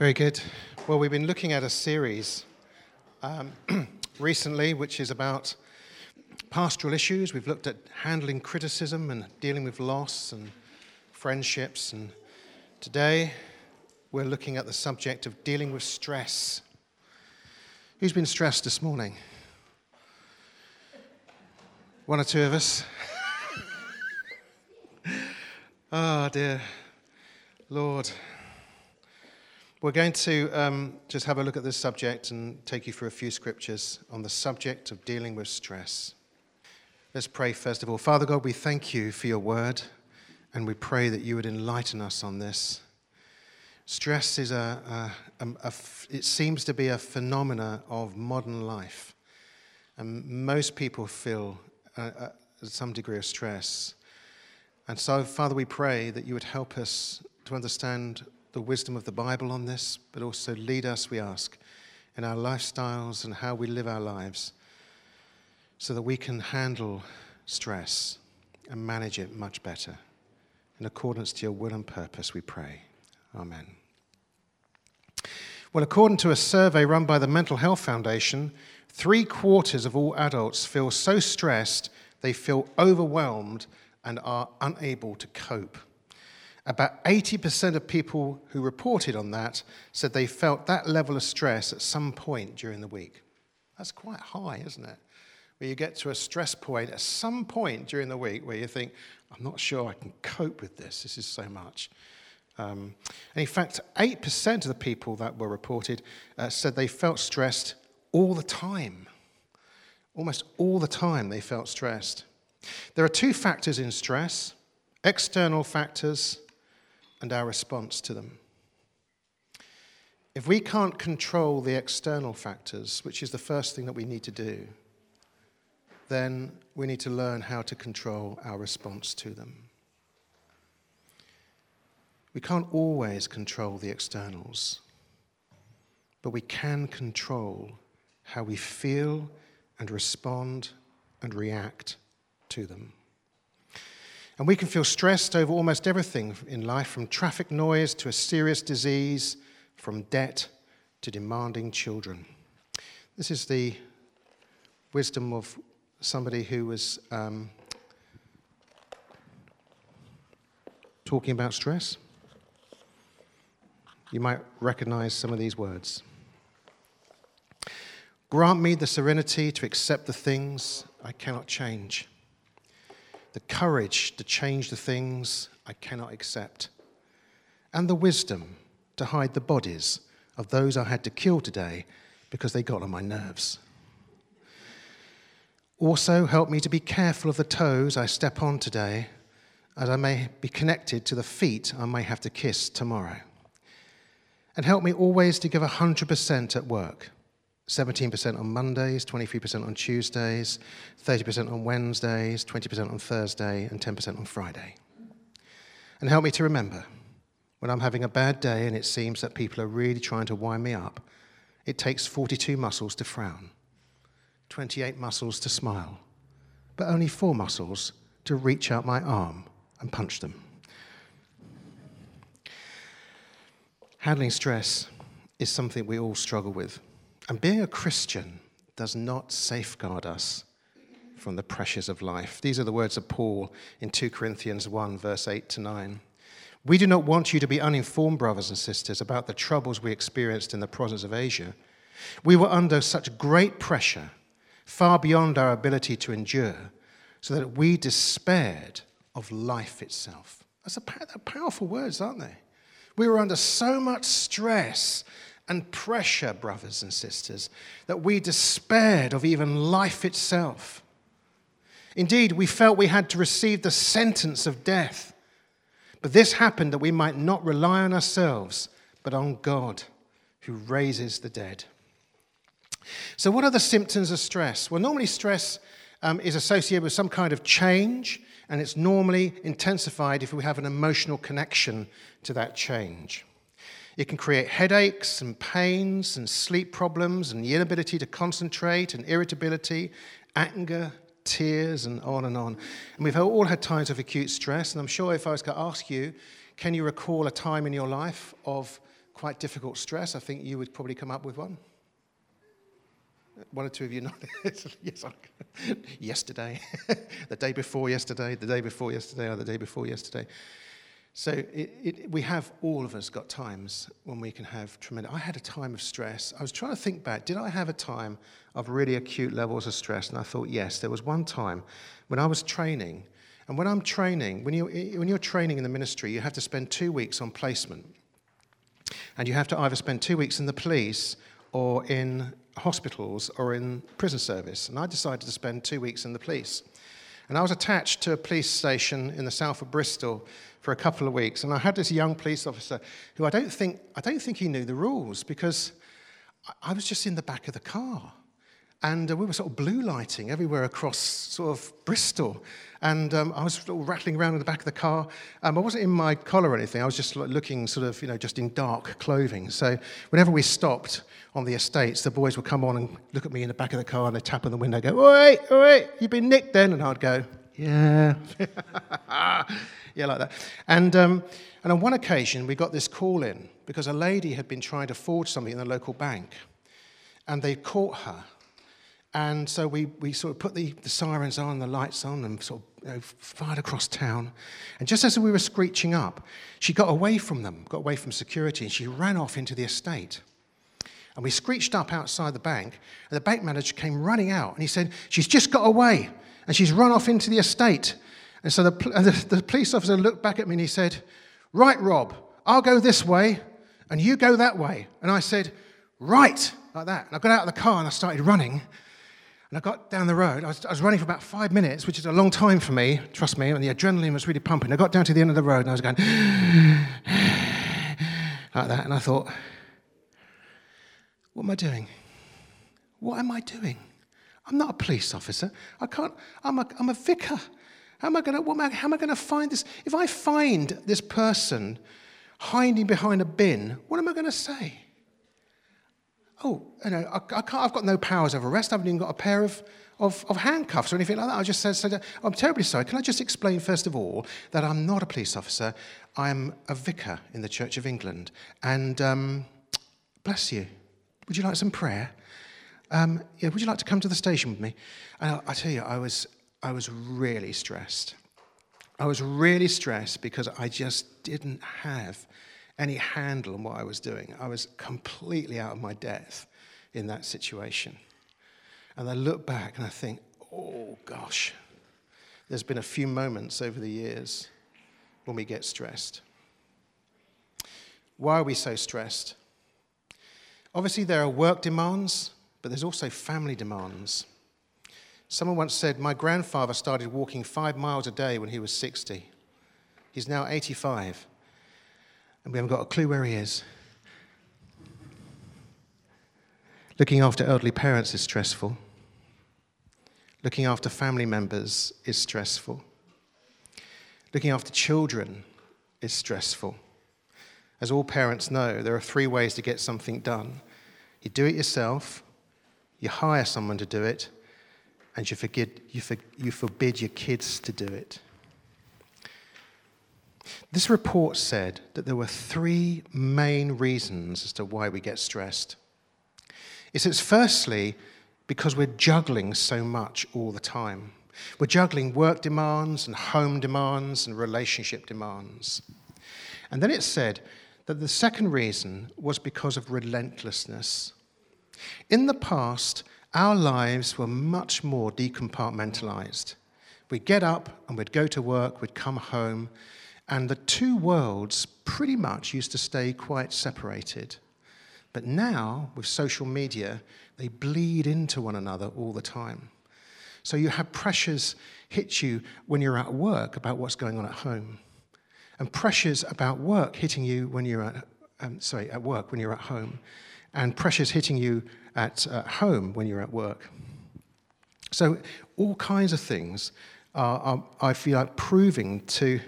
Very good. Well, we've been looking at a series um, recently which is about pastoral issues. We've looked at handling criticism and dealing with loss and friendships. And today we're looking at the subject of dealing with stress. Who's been stressed this morning? One or two of us? oh, dear. Lord. We're going to um, just have a look at this subject and take you through a few scriptures on the subject of dealing with stress. Let's pray first of all. Father God, we thank you for your word, and we pray that you would enlighten us on this. Stress is a, a, a, a it seems to be a phenomena of modern life, and most people feel some degree of stress. And so, Father, we pray that you would help us to understand the wisdom of the Bible on this, but also lead us, we ask, in our lifestyles and how we live our lives so that we can handle stress and manage it much better. In accordance to your will and purpose, we pray. Amen. Well, according to a survey run by the Mental Health Foundation, three quarters of all adults feel so stressed they feel overwhelmed and are unable to cope. About 80% of people who reported on that said they felt that level of stress at some point during the week. That's quite high, isn't it? Where you get to a stress point at some point during the week where you think, I'm not sure I can cope with this. This is so much. Um, and in fact, 8% of the people that were reported uh, said they felt stressed all the time. Almost all the time they felt stressed. There are two factors in stress external factors and our response to them. If we can't control the external factors, which is the first thing that we need to do, then we need to learn how to control our response to them. We can't always control the externals, but we can control how we feel and respond and react to them. And we can feel stressed over almost everything in life, from traffic noise to a serious disease, from debt to demanding children. This is the wisdom of somebody who was um, talking about stress. You might recognize some of these words. Grant me the serenity to accept the things I cannot change the courage to change the things I cannot accept, and the wisdom to hide the bodies of those I had to kill today because they got on my nerves. Also, help me to be careful of the toes I step on today, as I may be connected to the feet I may have to kiss tomorrow. And help me always to give 100% at work 17% on Mondays, 23% on Tuesdays, 30% on Wednesdays, 20% on Thursday, and 10% on Friday. And help me to remember when I'm having a bad day and it seems that people are really trying to wind me up, it takes 42 muscles to frown, 28 muscles to smile, but only four muscles to reach out my arm and punch them. Handling stress is something we all struggle with. And being a Christian does not safeguard us from the pressures of life. These are the words of Paul in 2 Corinthians 1, verse 8 to 9. We do not want you to be uninformed, brothers and sisters, about the troubles we experienced in the province of Asia. We were under such great pressure, far beyond our ability to endure, so that we despaired of life itself. That's a, powerful words, aren't they? We were under so much stress and pressure, brothers and sisters, that we despaired of even life itself. Indeed, we felt we had to receive the sentence of death. But this happened that we might not rely on ourselves, but on God who raises the dead. So, what are the symptoms of stress? Well, normally, stress um, is associated with some kind of change, and it's normally intensified if we have an emotional connection to that change. It can create headaches and pains and sleep problems and the inability to concentrate and irritability, anger, tears, and on and on. And we've all had times of acute stress. And I'm sure if I was to ask you, can you recall a time in your life of quite difficult stress. I think you would probably come up with one. One or two of you nodded. yes, yesterday, the day before yesterday, the day before yesterday, or the day before yesterday. So it, it, we have, all of us, got times when we can have tremendous. I had a time of stress. I was trying to think back. Did I have a time of really acute levels of stress? And I thought, yes, there was one time when I was training. And when I'm training, when, you, when you're training in the ministry, you have to spend two weeks on placement. And you have to either spend two weeks in the police or in hospitals or in prison service. And I decided to spend two weeks in the police. And I was attached to a police station in the south of Bristol for a couple of weeks. And I had this young police officer who I don't think, I don't think he knew the rules because I was just in the back of the car. And uh, we were sort of blue lighting everywhere across sort of Bristol. And um, I was sort of rattling around in the back of the car. Um, I wasn't in my collar or anything. I was just looking sort of, you know, just in dark clothing. So whenever we stopped on the estates, the boys would come on and look at me in the back of the car and they'd tap on the window go, Oi, oi, you've been nicked then? And I'd go, Yeah. yeah, like that. And, um, and on one occasion, we got this call in because a lady had been trying to forge something in the local bank. And they caught her and so we, we sort of put the, the sirens on, the lights on, and sort of you know, fired across town. And just as we were screeching up, she got away from them, got away from security, and she ran off into the estate. And we screeched up outside the bank, and the bank manager came running out, and he said, She's just got away, and she's run off into the estate. And so the, the, the police officer looked back at me and he said, Right, Rob, I'll go this way, and you go that way. And I said, Right, like that. And I got out of the car and I started running. And I got down the road. I was, I was, running for about five minutes, which is a long time for me, trust me, and the adrenaline was really pumping. I got down to the end of the road and I was going like that. And I thought, what am I doing? What am I doing? I'm not a police officer. I can't, I'm a, I'm a vicar. How am I going to, how am I going to find this? If I find this person hiding behind a bin, what am I going to say? Oh, you know, I, I can't, I've got no powers of arrest. I haven't even got a pair of, of, of handcuffs or anything like that. I just said, said, I'm terribly sorry. Can I just explain, first of all, that I'm not a police officer. I'm a vicar in the Church of England. And um, bless you. Would you like some prayer? Um, yeah, would you like to come to the station with me? And I, I tell you, I was, I was really stressed. I was really stressed because I just didn't have any handle on what I was doing. I was completely out of my depth in that situation. And I look back and I think, oh gosh, there's been a few moments over the years when we get stressed. Why are we so stressed? Obviously, there are work demands, but there's also family demands. Someone once said, My grandfather started walking five miles a day when he was 60. He's now 85 and we haven't got a clue where he is. Looking after elderly parents is stressful. Looking after family members is stressful. Looking after children is stressful. As all parents know, there are three ways to get something done you do it yourself, you hire someone to do it, and you, forget, you, for, you forbid your kids to do it. This report said that there were three main reasons as to why we get stressed. It says, firstly, because we're juggling so much all the time. We're juggling work demands and home demands and relationship demands. And then it said that the second reason was because of relentlessness. In the past, our lives were much more decompartmentalized. We'd get up and we'd go to work, we'd come home, and the two worlds pretty much used to stay quite separated. But now, with social media, they bleed into one another all the time. So you have pressures hit you when you're at work about what's going on at home, and pressures about work hitting you when you're at, um, sorry, at work when you're at home, and pressures hitting you at uh, home when you're at work. So all kinds of things are, are I feel like, proving to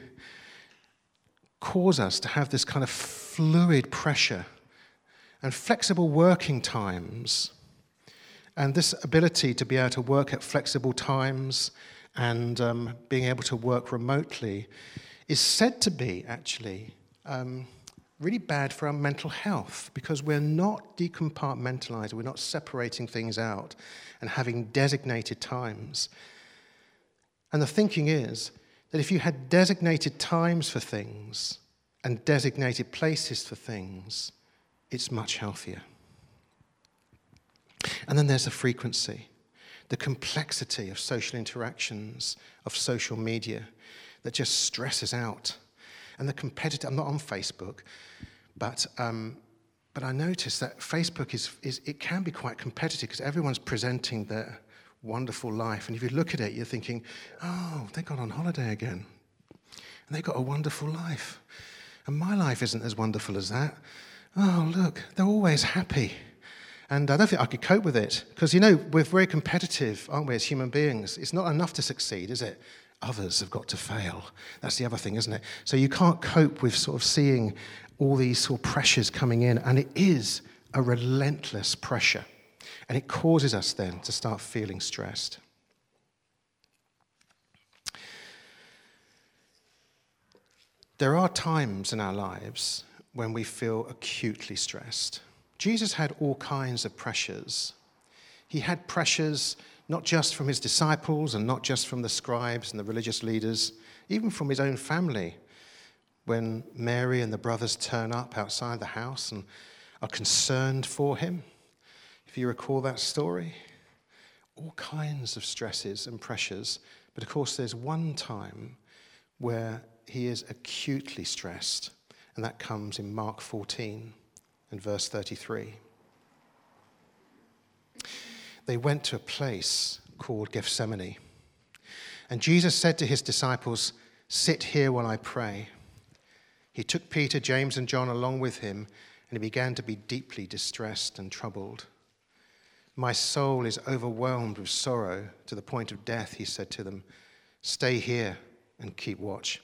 cause us to have this kind of fluid pressure and flexible working times. And this ability to be able to work at flexible times and um, being able to work remotely is said to be actually um, really bad for our mental health because we're not decompartmentalized, we're not separating things out and having designated times. And the thinking is that if you had designated times for things and designated places for things, it's much healthier. And then there's the frequency, the complexity of social interactions, of social media that just stresses out. And the competitive, I'm not on Facebook, but, um, but I noticed that Facebook is, is, it can be quite competitive because everyone's presenting their wonderful life. And if you look at it, you're thinking, oh, they got on holiday again. And they got a wonderful life. And my life isn't as wonderful as that. Oh, look, they're always happy. And I don't think I could cope with it because, you know, we're very competitive, aren't we, as human beings? It's not enough to succeed, is it? Others have got to fail. That's the other thing, isn't it? So you can't cope with sort of seeing all these sort of pressures coming in, and it is a relentless pressure. And it causes us then to start feeling stressed. There are times in our lives when we feel acutely stressed. Jesus had all kinds of pressures. He had pressures not just from his disciples and not just from the scribes and the religious leaders, even from his own family. When Mary and the brothers turn up outside the house and are concerned for him, if you recall that story, all kinds of stresses and pressures. But of course, there's one time where he is acutely stressed, and that comes in Mark 14 and verse 33. They went to a place called Gethsemane, and Jesus said to his disciples, Sit here while I pray. He took Peter, James, and John along with him, and he began to be deeply distressed and troubled. My soul is overwhelmed with sorrow to the point of death, he said to them. Stay here and keep watch.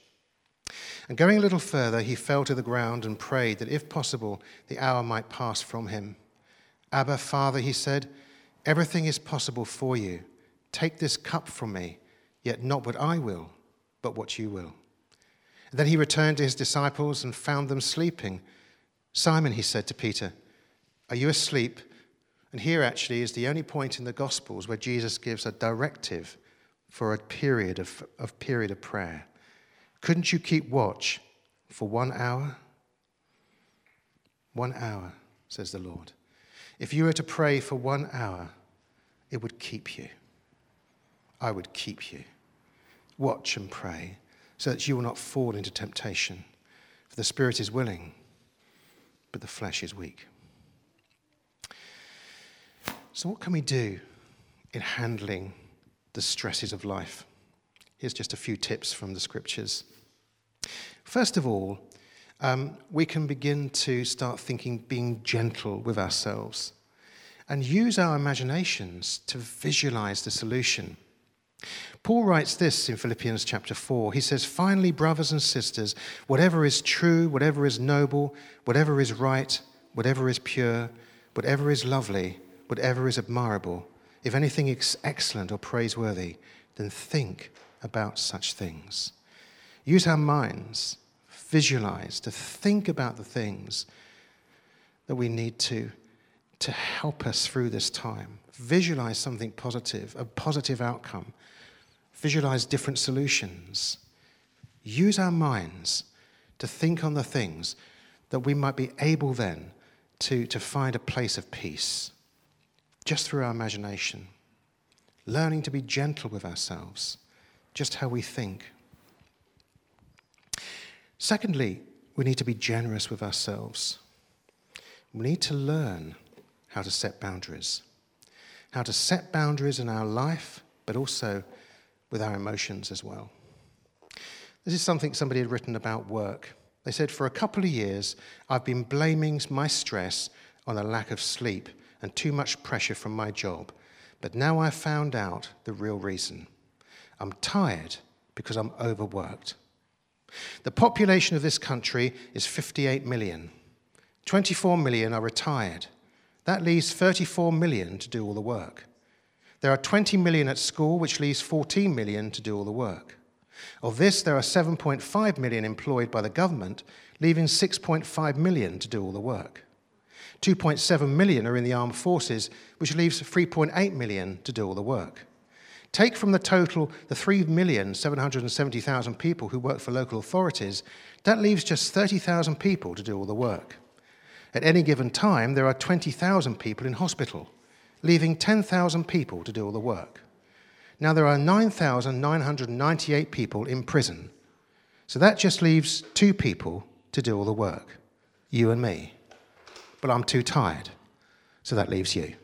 And going a little further, he fell to the ground and prayed that, if possible, the hour might pass from him. Abba, Father, he said, everything is possible for you. Take this cup from me, yet not what I will, but what you will. And then he returned to his disciples and found them sleeping. Simon, he said to Peter, Are you asleep? And here actually is the only point in the Gospels where Jesus gives a directive for a period of, of period of prayer. Couldn't you keep watch for one hour? One hour, says the Lord. If you were to pray for one hour, it would keep you. I would keep you. Watch and pray so that you will not fall into temptation. For the spirit is willing, but the flesh is weak. So, what can we do in handling the stresses of life? Here's just a few tips from the scriptures. First of all, um, we can begin to start thinking, being gentle with ourselves, and use our imaginations to visualize the solution. Paul writes this in Philippians chapter 4. He says, Finally, brothers and sisters, whatever is true, whatever is noble, whatever is right, whatever is pure, whatever is lovely, whatever is admirable, if anything is excellent or praiseworthy, then think about such things. Use our minds, visualize, to think about the things that we need to to help us through this time. Visualize something positive, a positive outcome. Visualize different solutions. Use our minds to think on the things that we might be able then to, to find a place of peace just through our imagination, learning to be gentle with ourselves, just how we think. Secondly, we need to be generous with ourselves. We need to learn how to set boundaries, how to set boundaries in our life, but also with our emotions as well. This is something somebody had written about work. They said, For a couple of years, I've been blaming my stress on a lack of sleep and too much pressure from my job. But now I've found out the real reason. I'm tired because I'm overworked. The population of this country is 58 million. 24 million are retired. That leaves 34 million to do all the work. There are 20 million at school, which leaves 14 million to do all the work. Of this, there are 7.5 million employed by the government, leaving 6.5 million to do all the work. 2.7 million are in the armed forces, which leaves 3.8 million to do all the work. Take from the total the 3,770,000 people who work for local authorities, that leaves just 30,000 people to do all the work. At any given time, there are 20,000 people in hospital, leaving 10,000 people to do all the work. Now, there are 9,998 people in prison, so that just leaves two people to do all the work you and me. But I'm too tired, so that leaves you.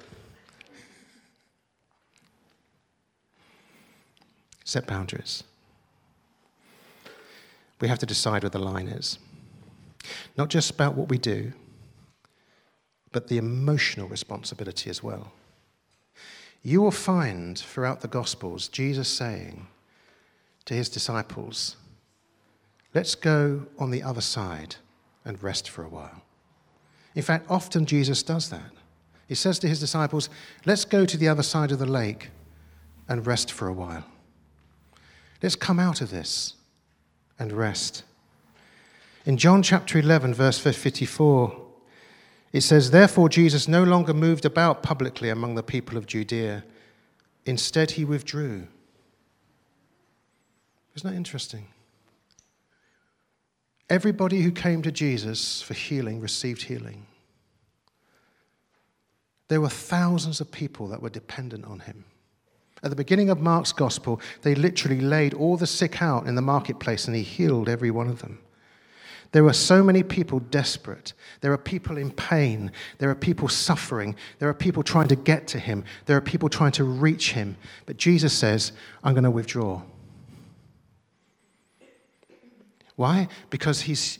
Set boundaries. We have to decide where the line is. Not just about what we do, but the emotional responsibility as well. You will find throughout the Gospels Jesus saying to his disciples, Let's go on the other side and rest for a while. In fact, often Jesus does that. He says to his disciples, Let's go to the other side of the lake and rest for a while. Let's come out of this and rest. In John chapter 11, verse 54, it says, Therefore, Jesus no longer moved about publicly among the people of Judea. Instead, he withdrew. Isn't that interesting? Everybody who came to Jesus for healing received healing. There were thousands of people that were dependent on him. At the beginning of Mark's gospel, they literally laid all the sick out in the marketplace and he healed every one of them. There were so many people desperate. There are people in pain. There are people suffering. There are people trying to get to him. There are people trying to reach him. But Jesus says, I'm going to withdraw. Why? Because he's,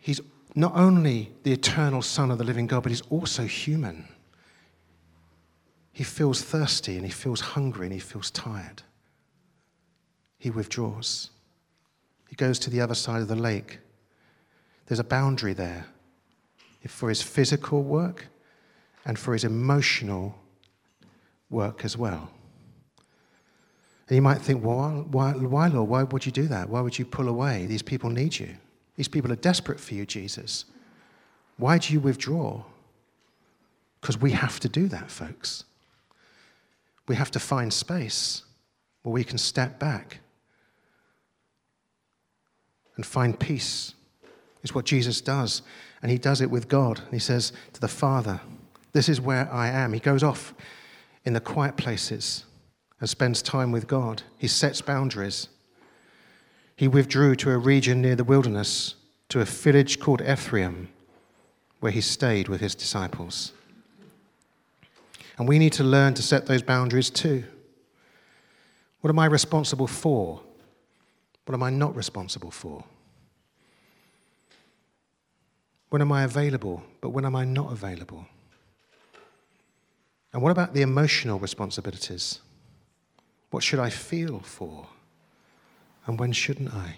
he's not only the eternal Son of the living God, but he's also human. He feels thirsty and he feels hungry and he feels tired. He withdraws. He goes to the other side of the lake there's a boundary there for his physical work and for his emotional work as well. And you might think, well, why, why, Lord? Why would you do that? Why would you pull away? These people need you. These people are desperate for you, Jesus. Why do you withdraw? Because we have to do that, folks. We have to find space where we can step back and find peace it's what Jesus does. And he does it with God. And he says to the Father, This is where I am. He goes off in the quiet places and spends time with God. He sets boundaries. He withdrew to a region near the wilderness, to a village called Ephraim, where he stayed with his disciples. And we need to learn to set those boundaries too. What am I responsible for? What am I not responsible for? When am I available? But when am I not available? And what about the emotional responsibilities? What should I feel for? And when shouldn't I?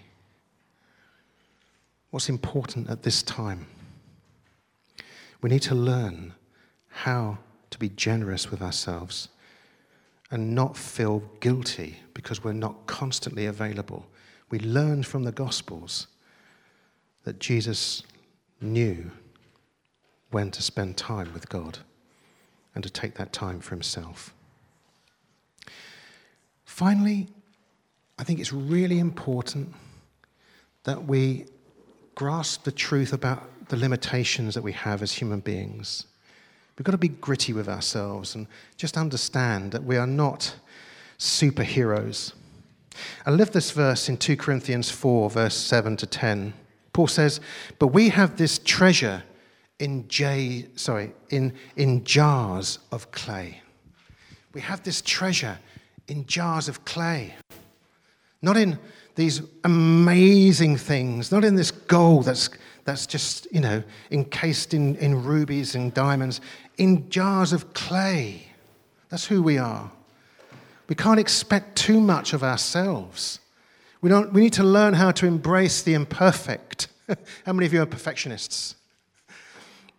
What's important at this time? We need to learn how to be generous with ourselves and not feel guilty because we're not constantly available. We learn from the Gospels that Jesus knew when to spend time with God and to take that time for himself. Finally, I think it's really important that we grasp the truth about the limitations that we have as human beings. We've got to be gritty with ourselves and just understand that we are not superheroes. I love this verse in 2 Corinthians 4, verse 7 to 10. Paul says, But we have this treasure in, j, sorry, in, in jars of clay. We have this treasure in jars of clay. Not in these amazing things, not in this gold that's, that's just, you know, encased in, in rubies and diamonds, in jars of clay. That's who we are. We can't expect too much of ourselves. We, don't, we need to learn how to embrace the imperfect. how many of you are perfectionists?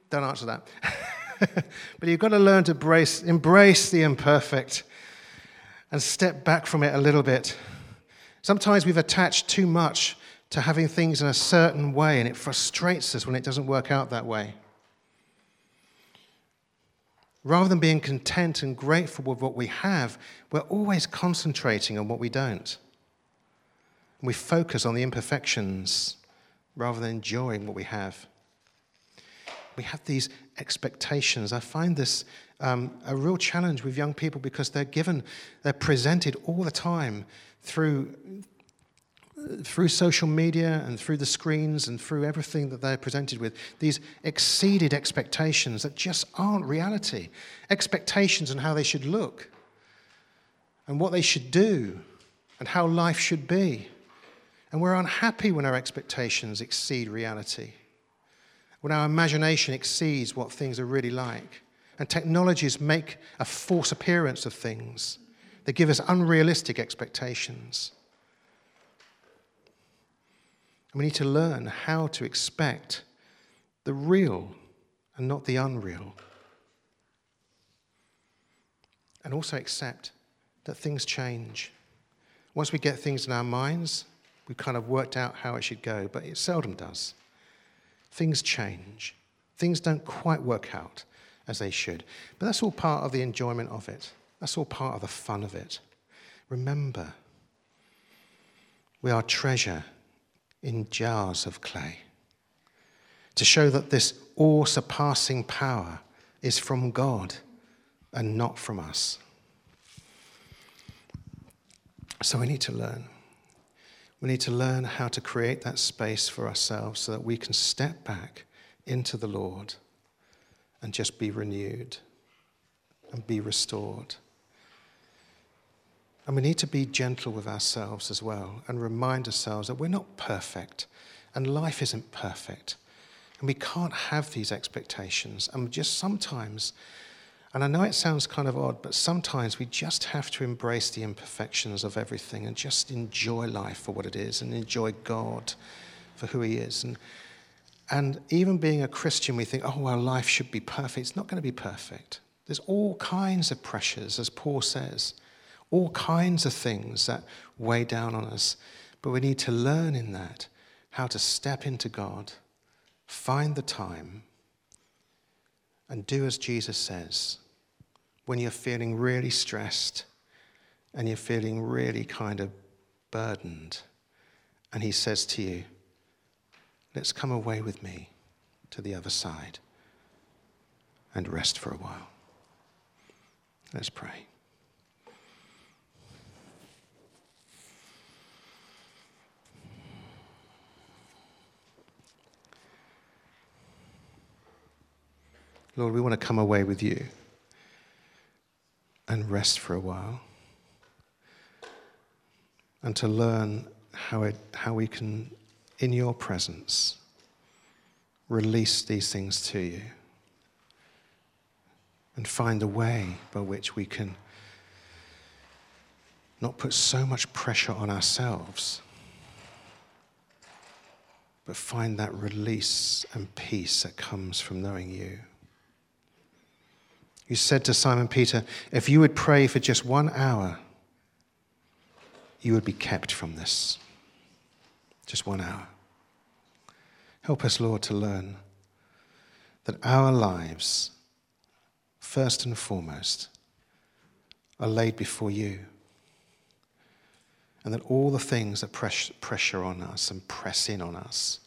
Don't answer that. but you've got to learn to embrace, embrace the imperfect and step back from it a little bit Sometimes we've attached too much to having things in a certain way, and it frustrates us when it doesn't work out that way. Rather than being content and grateful with what we have, we're always concentrating on what we don't. We focus on the imperfections rather than enjoying what we have. We have these expectations. I find this um, a real challenge with young people because they're given, they're presented all the time through, through social media and through the screens and through everything that they're presented with, these exceeded expectations that just aren't reality. Expectations on how they should look and what they should do and how life should be. And we're unhappy when our expectations exceed reality, when our imagination exceeds what things are really like. And technologies make a false appearance of things, they give us unrealistic expectations. And we need to learn how to expect the real and not the unreal. And also accept that things change. Once we get things in our minds, we've kind of worked out how it should go, but it seldom does. Things change. Things don't quite work out as they should. But that's all part of the enjoyment of it, that's all part of the fun of it. Remember, we are treasure in jars of clay to show that this all surpassing power is from God and not from us. So we need to learn. We need to learn how to create that space for ourselves so that we can step back into the Lord and just be renewed and be restored. And we need to be gentle with ourselves as well and remind ourselves that we're not perfect and life isn't perfect. And we can't have these expectations. And just sometimes, and I know it sounds kind of odd, but sometimes we just have to embrace the imperfections of everything and just enjoy life for what it is and enjoy God for who He is. And, and even being a Christian, we think, oh, well, life should be perfect. It's not going to be perfect. There's all kinds of pressures, as Paul says all kinds of things that weigh down on us. But we need to learn in that how to step into God, find the time, and do as Jesus says when you're feeling really stressed and you're feeling really kind of burdened. And he says to you, Let's come away with me to the other side and rest for a while. Let's pray. Lord, we want to come away with you and rest for a while and to learn how, it, how we can, in your presence, release these things to you and find a way by which we can not put so much pressure on ourselves, but find that release and peace that comes from knowing you. You said to Simon Peter, If you would pray for just one hour, you would be kept from this. Just one hour. Help us, Lord, to learn that our lives, first and foremost, are laid before you. And that all the things that press, pressure on us and press in on us,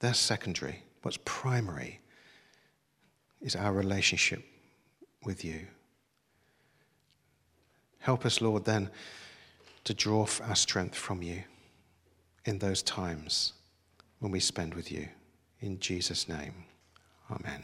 they're secondary. What's primary is our relationship with you. Help us, Lord, then to draw our strength from you in those times when we spend with you. In Jesus' name, amen.